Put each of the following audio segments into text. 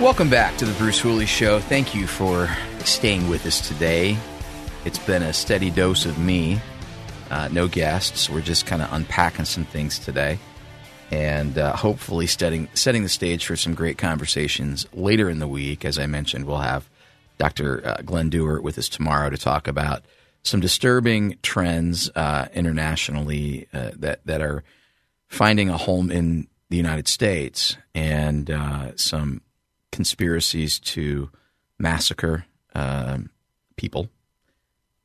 Welcome back to the Bruce Hooley Show. Thank you for staying with us today. It's been a steady dose of me. Uh, no guests. We're just kind of unpacking some things today and uh, hopefully setting, setting the stage for some great conversations later in the week. As I mentioned, we'll have Dr. Uh, Glenn Dewar with us tomorrow to talk about some disturbing trends uh, internationally uh, that, that are finding a home in the United States and uh, some conspiracies to massacre um, people.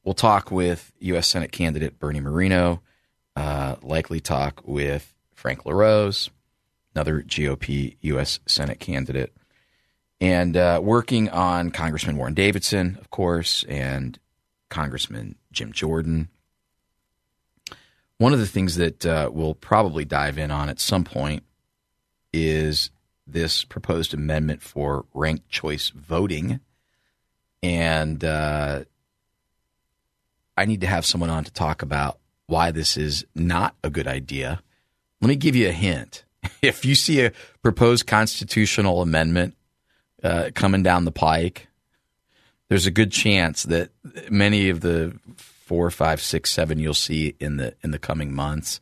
We'll talk with U.S. Senate candidate Bernie Moreno, uh, likely talk with Frank LaRose, another GOP U.S. Senate candidate, and uh, working on Congressman Warren Davidson, of course, and Congressman Jim Jordan. One of the things that uh, we'll probably dive in on at some point is this proposed amendment for ranked choice voting. And uh, I need to have someone on to talk about why this is not a good idea. Let me give you a hint. If you see a proposed constitutional amendment uh, coming down the pike, there's a good chance that many of the four, five, six, seven you'll see in the in the coming months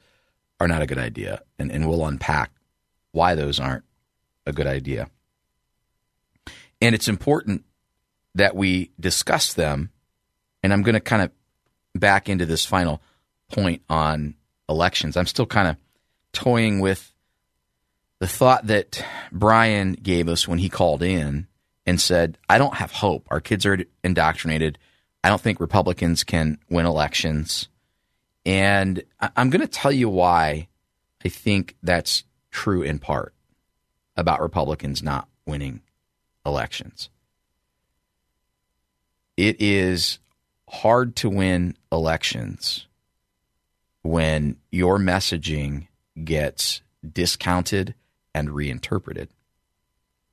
are not a good idea, and and we'll unpack why those aren't a good idea. And it's important that we discuss them. And I'm going to kind of back into this final point on elections. I'm still kind of toying with the thought that Brian gave us when he called in and said, I don't have hope. Our kids are indoctrinated. I don't think Republicans can win elections. And I'm going to tell you why I think that's true in part about Republicans not winning elections. It is hard to win elections when your messaging gets discounted and reinterpreted.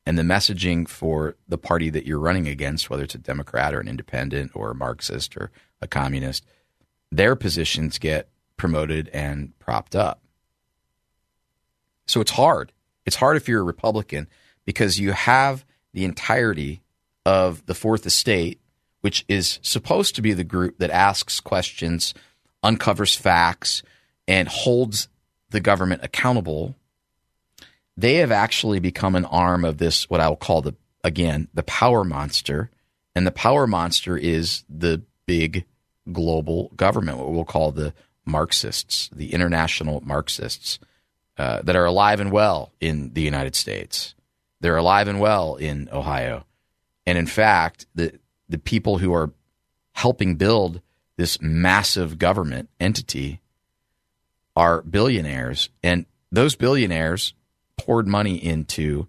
And the messaging for the party that you're running against, whether it's a Democrat or an independent or a Marxist or a communist, their positions get promoted and propped up. So it's hard. It's hard if you're a Republican because you have the entirety of the Fourth Estate, which is supposed to be the group that asks questions, uncovers facts, and holds the government accountable. They have actually become an arm of this, what I will call the, again, the power monster. And the power monster is the big global government, what we'll call the Marxists, the international Marxists. Uh, that are alive and well in the United States. They're alive and well in Ohio. And in fact, the, the people who are helping build this massive government entity are billionaires. And those billionaires poured money into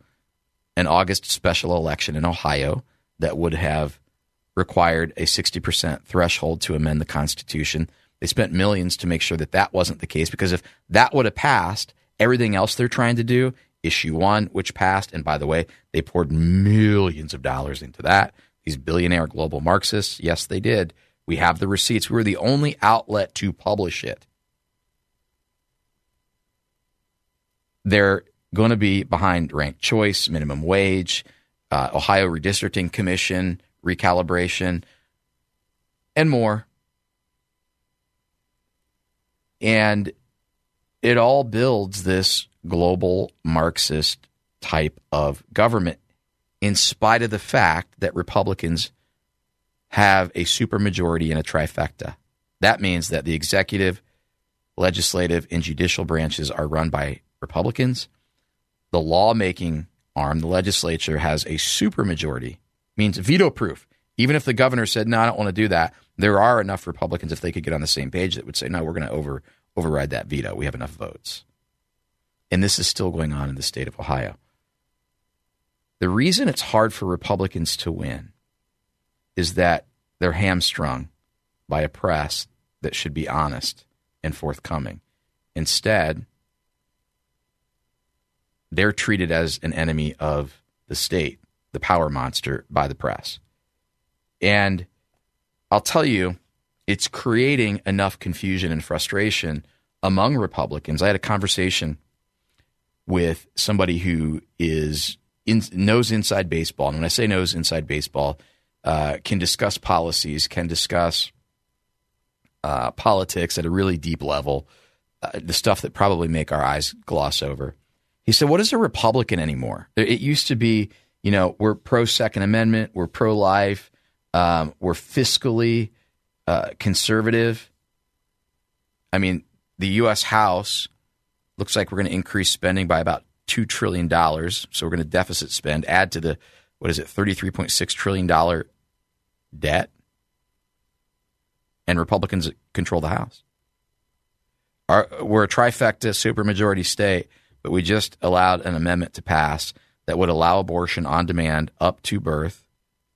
an August special election in Ohio that would have required a 60% threshold to amend the Constitution. They spent millions to make sure that that wasn't the case because if that would have passed, everything else they're trying to do, issue one, which passed, and by the way, they poured millions of dollars into that. These billionaire global Marxists, yes, they did. We have the receipts. We were the only outlet to publish it. They're going to be behind ranked choice, minimum wage, uh, Ohio Redistricting Commission, recalibration, and more. And it all builds this global Marxist type of government, in spite of the fact that Republicans have a supermajority and a trifecta. That means that the executive, legislative, and judicial branches are run by Republicans. The lawmaking arm, the legislature, has a supermajority, means veto proof. Even if the governor said, no, I don't want to do that, There are enough Republicans, if they could get on the same page, that would say, no, we're going to over, override that veto. We have enough votes. And this is still going on in the state of Ohio. The reason it's hard for Republicans to win is that they're hamstrung by a press that should be honest and forthcoming. Instead, they're treated as an enemy of the state, the power monster by the press. And I'll tell you, it's creating enough confusion and frustration among Republicans. I had a conversation with somebody who is in, knows inside baseball, and when I say knows inside baseball, uh, can discuss policies, can discuss uh, politics at a really deep level, uh, the stuff that probably make our eyes gloss over. He said, "What is a Republican anymore? It used to be, you know, we're pro Second Amendment, we're pro life, um, we're fiscally uh, conservative. I mean, the U.S. House looks like we're going to increase spending by about two trillion dollars. So we're going to deficit spend, add to the what is it, thirty three point six trillion dollar debt, and Republicans control the House. Our, we're a trifecta supermajority state, but we just allowed an amendment to pass that would allow abortion on demand up to birth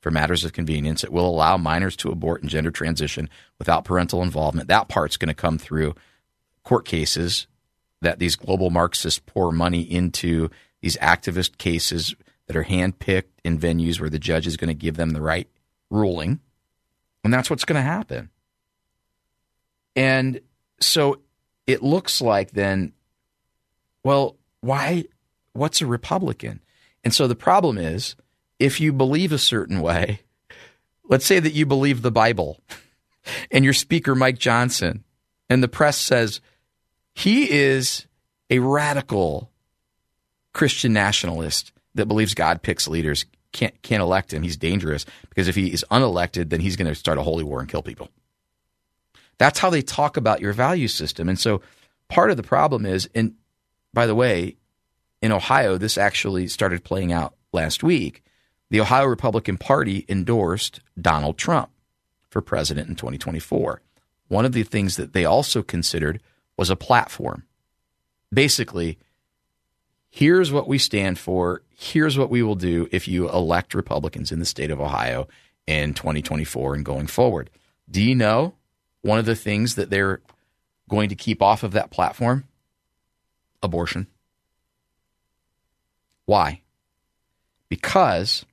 for matters of convenience. It will allow minors to abort and gender transition without parental involvement. That part's going to come through court cases that these global Marxists pour money into these activist cases that are handpicked in venues where the judge is going to give them the right ruling. And that's what's going to happen. And so it looks like then, well, why? What's a Republican? And so the problem is if you believe a certain way, let's say that you believe the Bible and your speaker, Mike Johnson, and the press says he is a radical Christian nationalist that believes God picks leaders, can't, can't elect him. He's dangerous because if he is unelected, then he's going to start a holy war and kill people. That's how they talk about your value system. And so part of the problem is, and by the way, in Ohio, this actually started playing out last week. The Ohio Republican Party endorsed Donald Trump for president in 2024. One of the things that they also considered was a platform. Basically, here's what we stand for. Here's what we will do if you elect Republicans in the state of Ohio in 2024 and going forward. Do you know one of the things that they're going to keep off of that platform? Abortion. Why? Because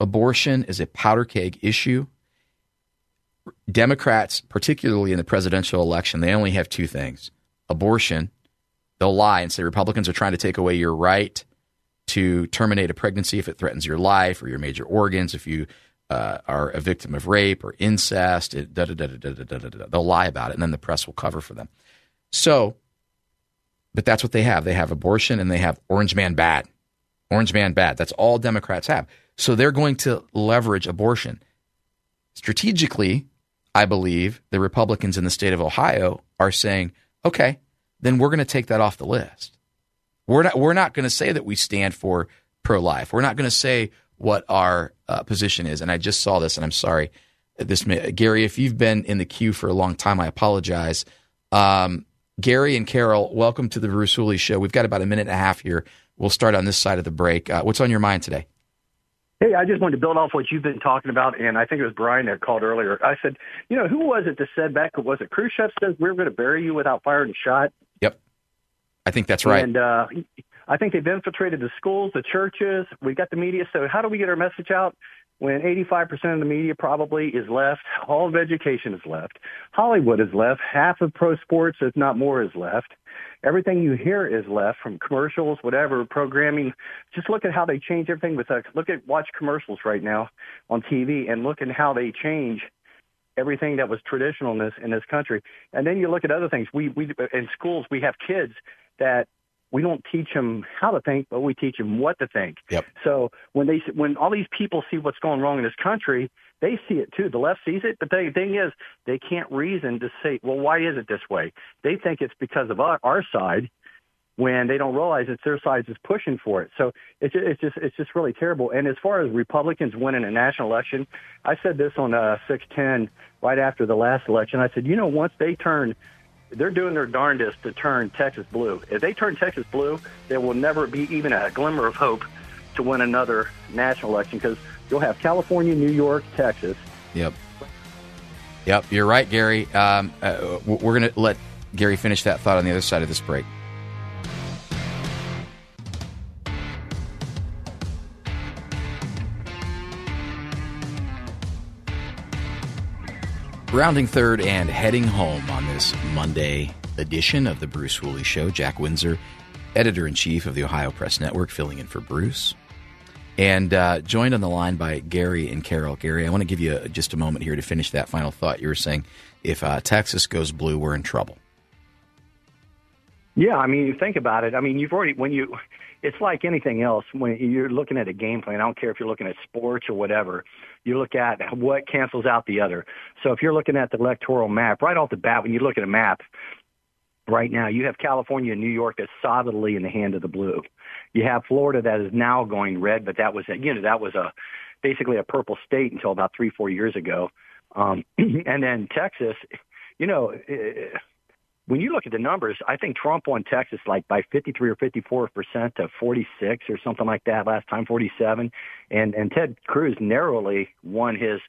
abortion is a powder keg issue. Democrats, particularly in the presidential election, they only have two things abortion. They'll lie and say Republicans are trying to take away your right to terminate a pregnancy if it threatens your life or your major organs, if you uh, are a victim of rape or incest, they'll lie about it, and then the press will cover for them. So, but that's what they have. They have abortion and they have Orange Man bad. Orange Man bad. That's all Democrats have. So they're going to leverage abortion. Strategically, I believe the Republicans in the state of Ohio are saying, okay, then we're going to take that off the list. We're not, we're not going to say that we stand for pro life. We're not going to say what our uh, position is. And I just saw this, and I'm sorry. This may, Gary, if you've been in the queue for a long time, I apologize. Um, Gary and Carol, welcome to the Hooley Show. We've got about a minute and a half here. We'll start on this side of the break. Uh, what's on your mind today? Hey, I just wanted to build off what you've been talking about, and I think it was Brian that called earlier. I said, you know, who was it that said back? Was it Khrushchev says we're going to bury you without firing a shot? Yep, I think that's right. And uh, I think they've infiltrated the schools, the churches. We got the media. So how do we get our message out? When 85% of the media probably is left, all of education is left, Hollywood is left, half of pro sports, if not more, is left everything you hear is left from commercials, whatever programming. Just look at how they change everything with us. Look at watch commercials right now on TV and look at how they change everything that was traditional in this in this country. And then you look at other things. We we in schools we have kids that we don't teach them how to think, but we teach them what to think. Yep. So when they when all these people see what's going wrong in this country, they see it too. The left sees it, but the thing is, they can't reason to say, well, why is it this way? They think it's because of our, our side, when they don't realize it's their side is pushing for it. So it's it's just it's just really terrible. And as far as Republicans winning a national election, I said this on uh, 610 right after the last election. I said, you know, once they turn, they're doing their darndest to turn Texas blue. If they turn Texas blue, there will never be even a glimmer of hope to win another national election because you'll have California, New York, Texas. Yep. Yep, you're right, Gary. Um, uh, we're going to let Gary finish that thought on the other side of this break. Rounding third and heading home on this Monday edition of the Bruce Hooley Show. Jack Windsor, editor in chief of the Ohio Press Network, filling in for Bruce. And uh, joined on the line by Gary and Carol. Gary, I want to give you just a moment here to finish that final thought. You were saying if uh, Texas goes blue, we're in trouble. Yeah, I mean, you think about it. I mean, you've already when you, it's like anything else. When you're looking at a game plan, I don't care if you're looking at sports or whatever. You look at what cancels out the other. So if you're looking at the electoral map right off the bat, when you look at a map, right now you have California and New York that's solidly in the hand of the blue. You have Florida that is now going red, but that was you know that was a basically a purple state until about three four years ago. Um, and then Texas, you know. When you look at the numbers, I think Trump won Texas like by 53 or 54 percent to 46 or something like that last time, 47, and and Ted Cruz narrowly won his,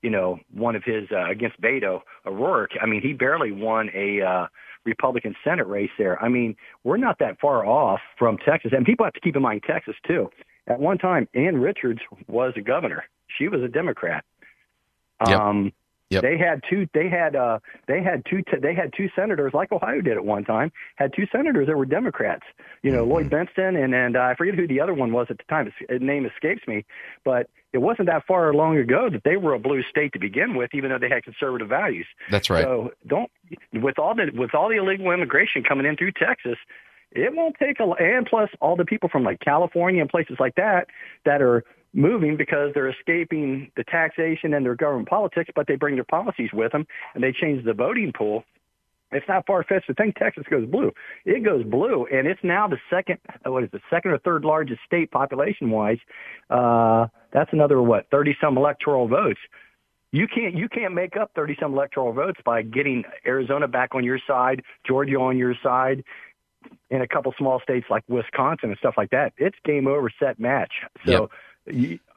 you know, one of his uh, against Beto O'Rourke. I mean, he barely won a uh, Republican Senate race there. I mean, we're not that far off from Texas, and people have to keep in mind Texas too. At one time, Ann Richards was a governor; she was a Democrat. Yep. Um, Yep. They had two. They had uh. They had two. T- they had two senators, like Ohio did at one time. Had two senators that were Democrats. You know, mm-hmm. Lloyd Bentsen and and uh, I forget who the other one was at the time. His name escapes me, but it wasn't that far long ago that they were a blue state to begin with, even though they had conservative values. That's right. So don't with all the with all the illegal immigration coming in through Texas, it won't take a and plus all the people from like California and places like that that are moving because they're escaping the taxation and their government politics, but they bring their policies with them and they change the voting pool. It's not far fetched to think Texas goes blue. It goes blue, and it's now the second. What is the second or third largest state population wise? Uh, that's another what thirty some electoral votes. You can't you can't make up thirty some electoral votes by getting Arizona back on your side, Georgia on your side, in a couple small states like Wisconsin and stuff like that. It's game over, set match. So. Yep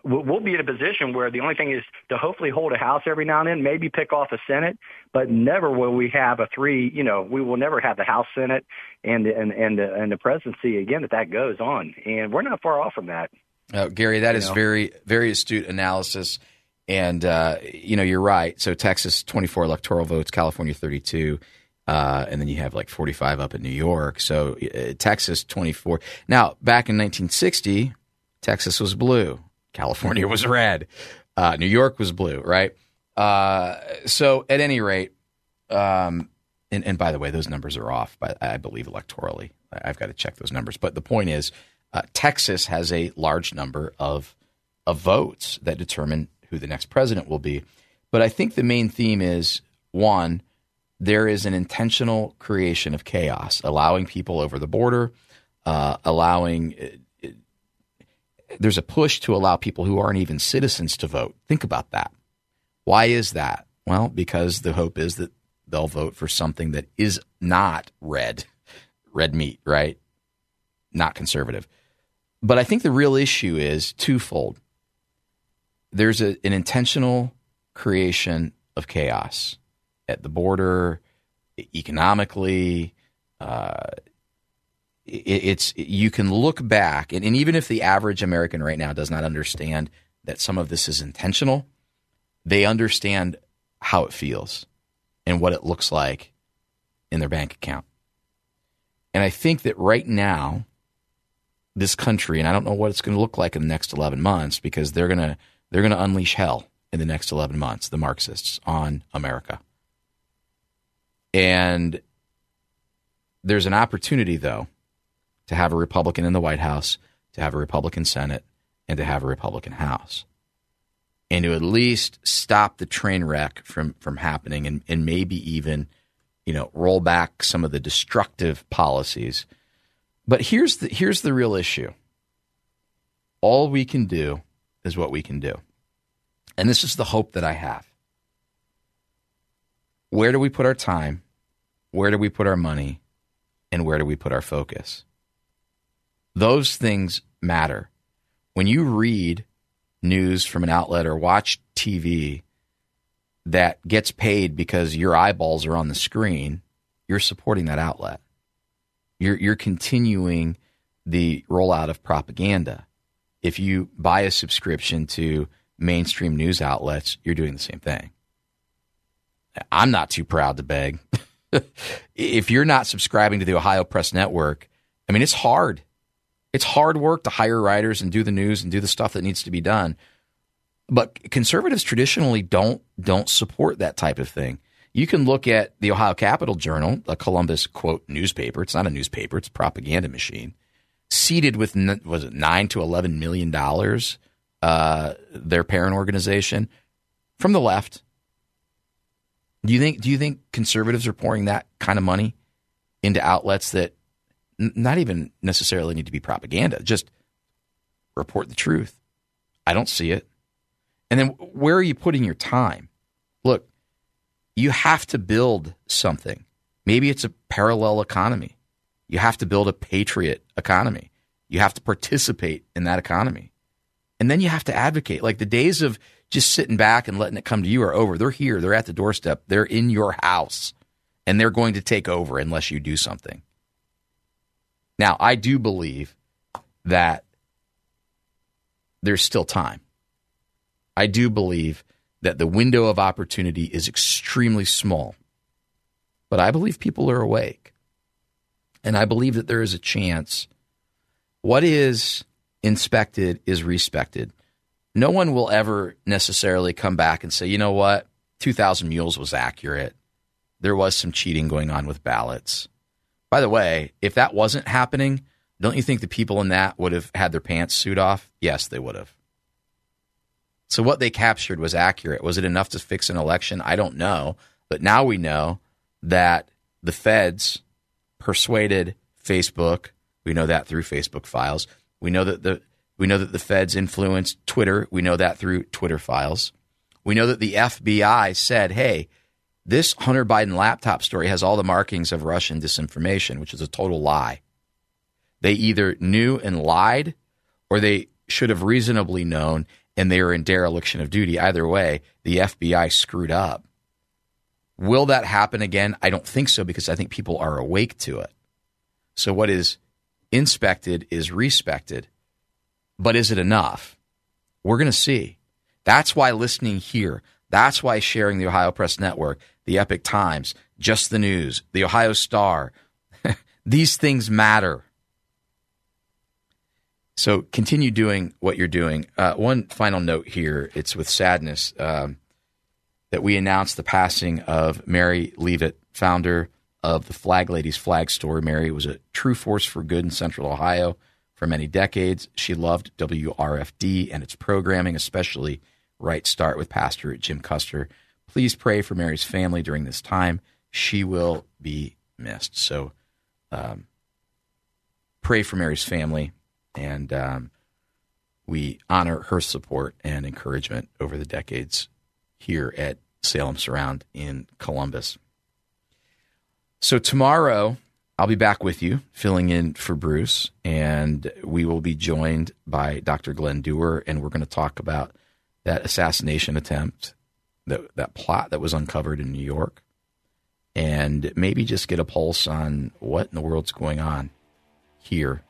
we'll be in a position where the only thing is to hopefully hold a house every now and then, maybe pick off a senate, but never will we have a three. You know, we will never have the House, Senate, and and and the, and the presidency again if that goes on, and we're not far off from that. Uh, Gary, that you is know? very very astute analysis, and uh, you know you're right. So Texas 24 electoral votes, California 32. Uh, and then you have like 45 up in New York. So uh, Texas 24. Now, back in 1960, Texas was blue. California was red. Uh, New York was blue, right? Uh, so at any rate, um, and, and, by the way, those numbers are off, but I believe electorally. I've got to check those numbers. But the point is, uh, Texas has a large number of of votes that determine who the next president will be. But I think the main theme is one, there is an intentional creation of chaos, allowing people over the border, uh, allowing there's a push to allow people who aren't even citizens to vote. Think about that. Why is that? Well, because the hope is that they'll vote for something that is not red, red meat, right? Not conservative. But I think the real issue is twofold. There's a, an intentional creation of chaos at the border, economically, uh, it's you can look back and, and, even if the average American right now does not understand that some of this is intentional, they understand how it feels and what it looks like in their bank account. And I think that right now, this country, and I don't know what it's going to look like in the next 11 months because they're going to they're going to unleash hell in the next 11 months, the Marxists on America. And there's an opportunity though to have a Republican in the White House, to have a Republican Senate, and to have a Republican House. And to at least stop the train wreck from, from happening and, and maybe even, you know, roll back some of the destructive policies But here's the here's the real issue. All we can do is what we can do. And this is the hope that I have. Where do we put our time? Where do we put our money? And where do we put our focus? Those things matter. When you read news from an outlet or watch TV that gets paid because your eyeballs are on the screen, you're supporting that outlet. You're, you're continuing the rollout of propaganda. If you buy a subscription to mainstream news outlets, you're doing the same thing. I'm not too proud to beg. if you're not subscribing to the Ohio Press Network, I mean, it's hard. It's hard work to hire writers and do the news and do the stuff that needs to be done. But conservatives traditionally don't don't support that type of thing. You can look at the Ohio Capital Journal, a Columbus quote newspaper. It's not a newspaper; it's a propaganda machine. Seeded with was it nine to eleven million dollars, uh, their parent organization from the left. Do you think? Do you think conservatives are pouring that kind of money into outlets that not even necessarily need to be propaganda? Just report the truth. I don't see it. And then where are you putting your time? Look, you have to build something. Maybe it's a parallel economy. You have to build a patriot economy. You have to participate in that economy. And then you have to advocate. Like the days of just sitting back and letting it come to you are over. They're here, they're at the doorstep, they're in your house, and they're going to take over unless you do something. Now, I do believe that there's still time. I do believe that the window of opportunity is extremely small. But I believe people are awake. And I believe that there is a chance. What is inspected is respected. No one will ever necessarily come back and say, you know what, 2000 Mules was accurate. There was some cheating going on with ballots. By the way, if that wasn't happening, don't you think the people in that would have had their pants suit off? Yes, they would have. So what they captured was accurate. Was it enough to fix an election? I don't know. But now we know that the feds persuaded Facebook. We know that through Facebook files. We know that the we know that the feds influenced Twitter. We know that through Twitter files. We know that the FBI said, "Hey, this Hunter Biden laptop story has all the markings of Russian disinformation, which is a total lie." They either knew and lied or they should have reasonably known and they were in dereliction of duty. Either way, the FBI screwed up. Will that happen again? I don't think so because I think people are awake to it. So what is inspected is respected. But is it enough? We're going to see. That's why listening here, that's why sharing the Ohio Press Network, the Epoch Times, Just the News, the Ohio Star, these things matter. So continue doing what you're doing. Uh, one final note here it's with sadness um, that we announced the passing of Mary Leavitt, founder of the Flag Ladies Flag Store. Mary was a true force for good in Central Ohio for many decades. She loved WRFD and its programming, especially Right Start with Pastor Jim Custer. Please pray for Mary's family during this time. She will be missed. So um, pray for Mary's family and um, we honor her support and encouragement over the decades here at Salem Surround in Columbus. So tomorrow I'll be back with you, filling in for Bruce, and we will be joined by Dr. Glenn Dewar, and we're going to talk about that assassination attempt, that that plot that was uncovered in New York, and maybe just get a pulse on what in the world's going on here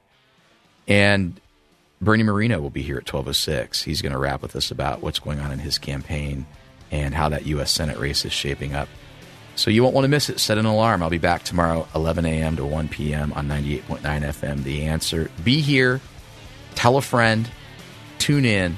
and Bernie Moreno will be here at 1206. He's going to wrap with us about what's going on in his campaign and how that U.S. Senate race is shaping up. So you won't want to miss it. Set an alarm. I'll be back tomorrow, 11 a.m. to 1 p.m. on 98.9 FM. The answer. Be here. Tell a friend. Tune in.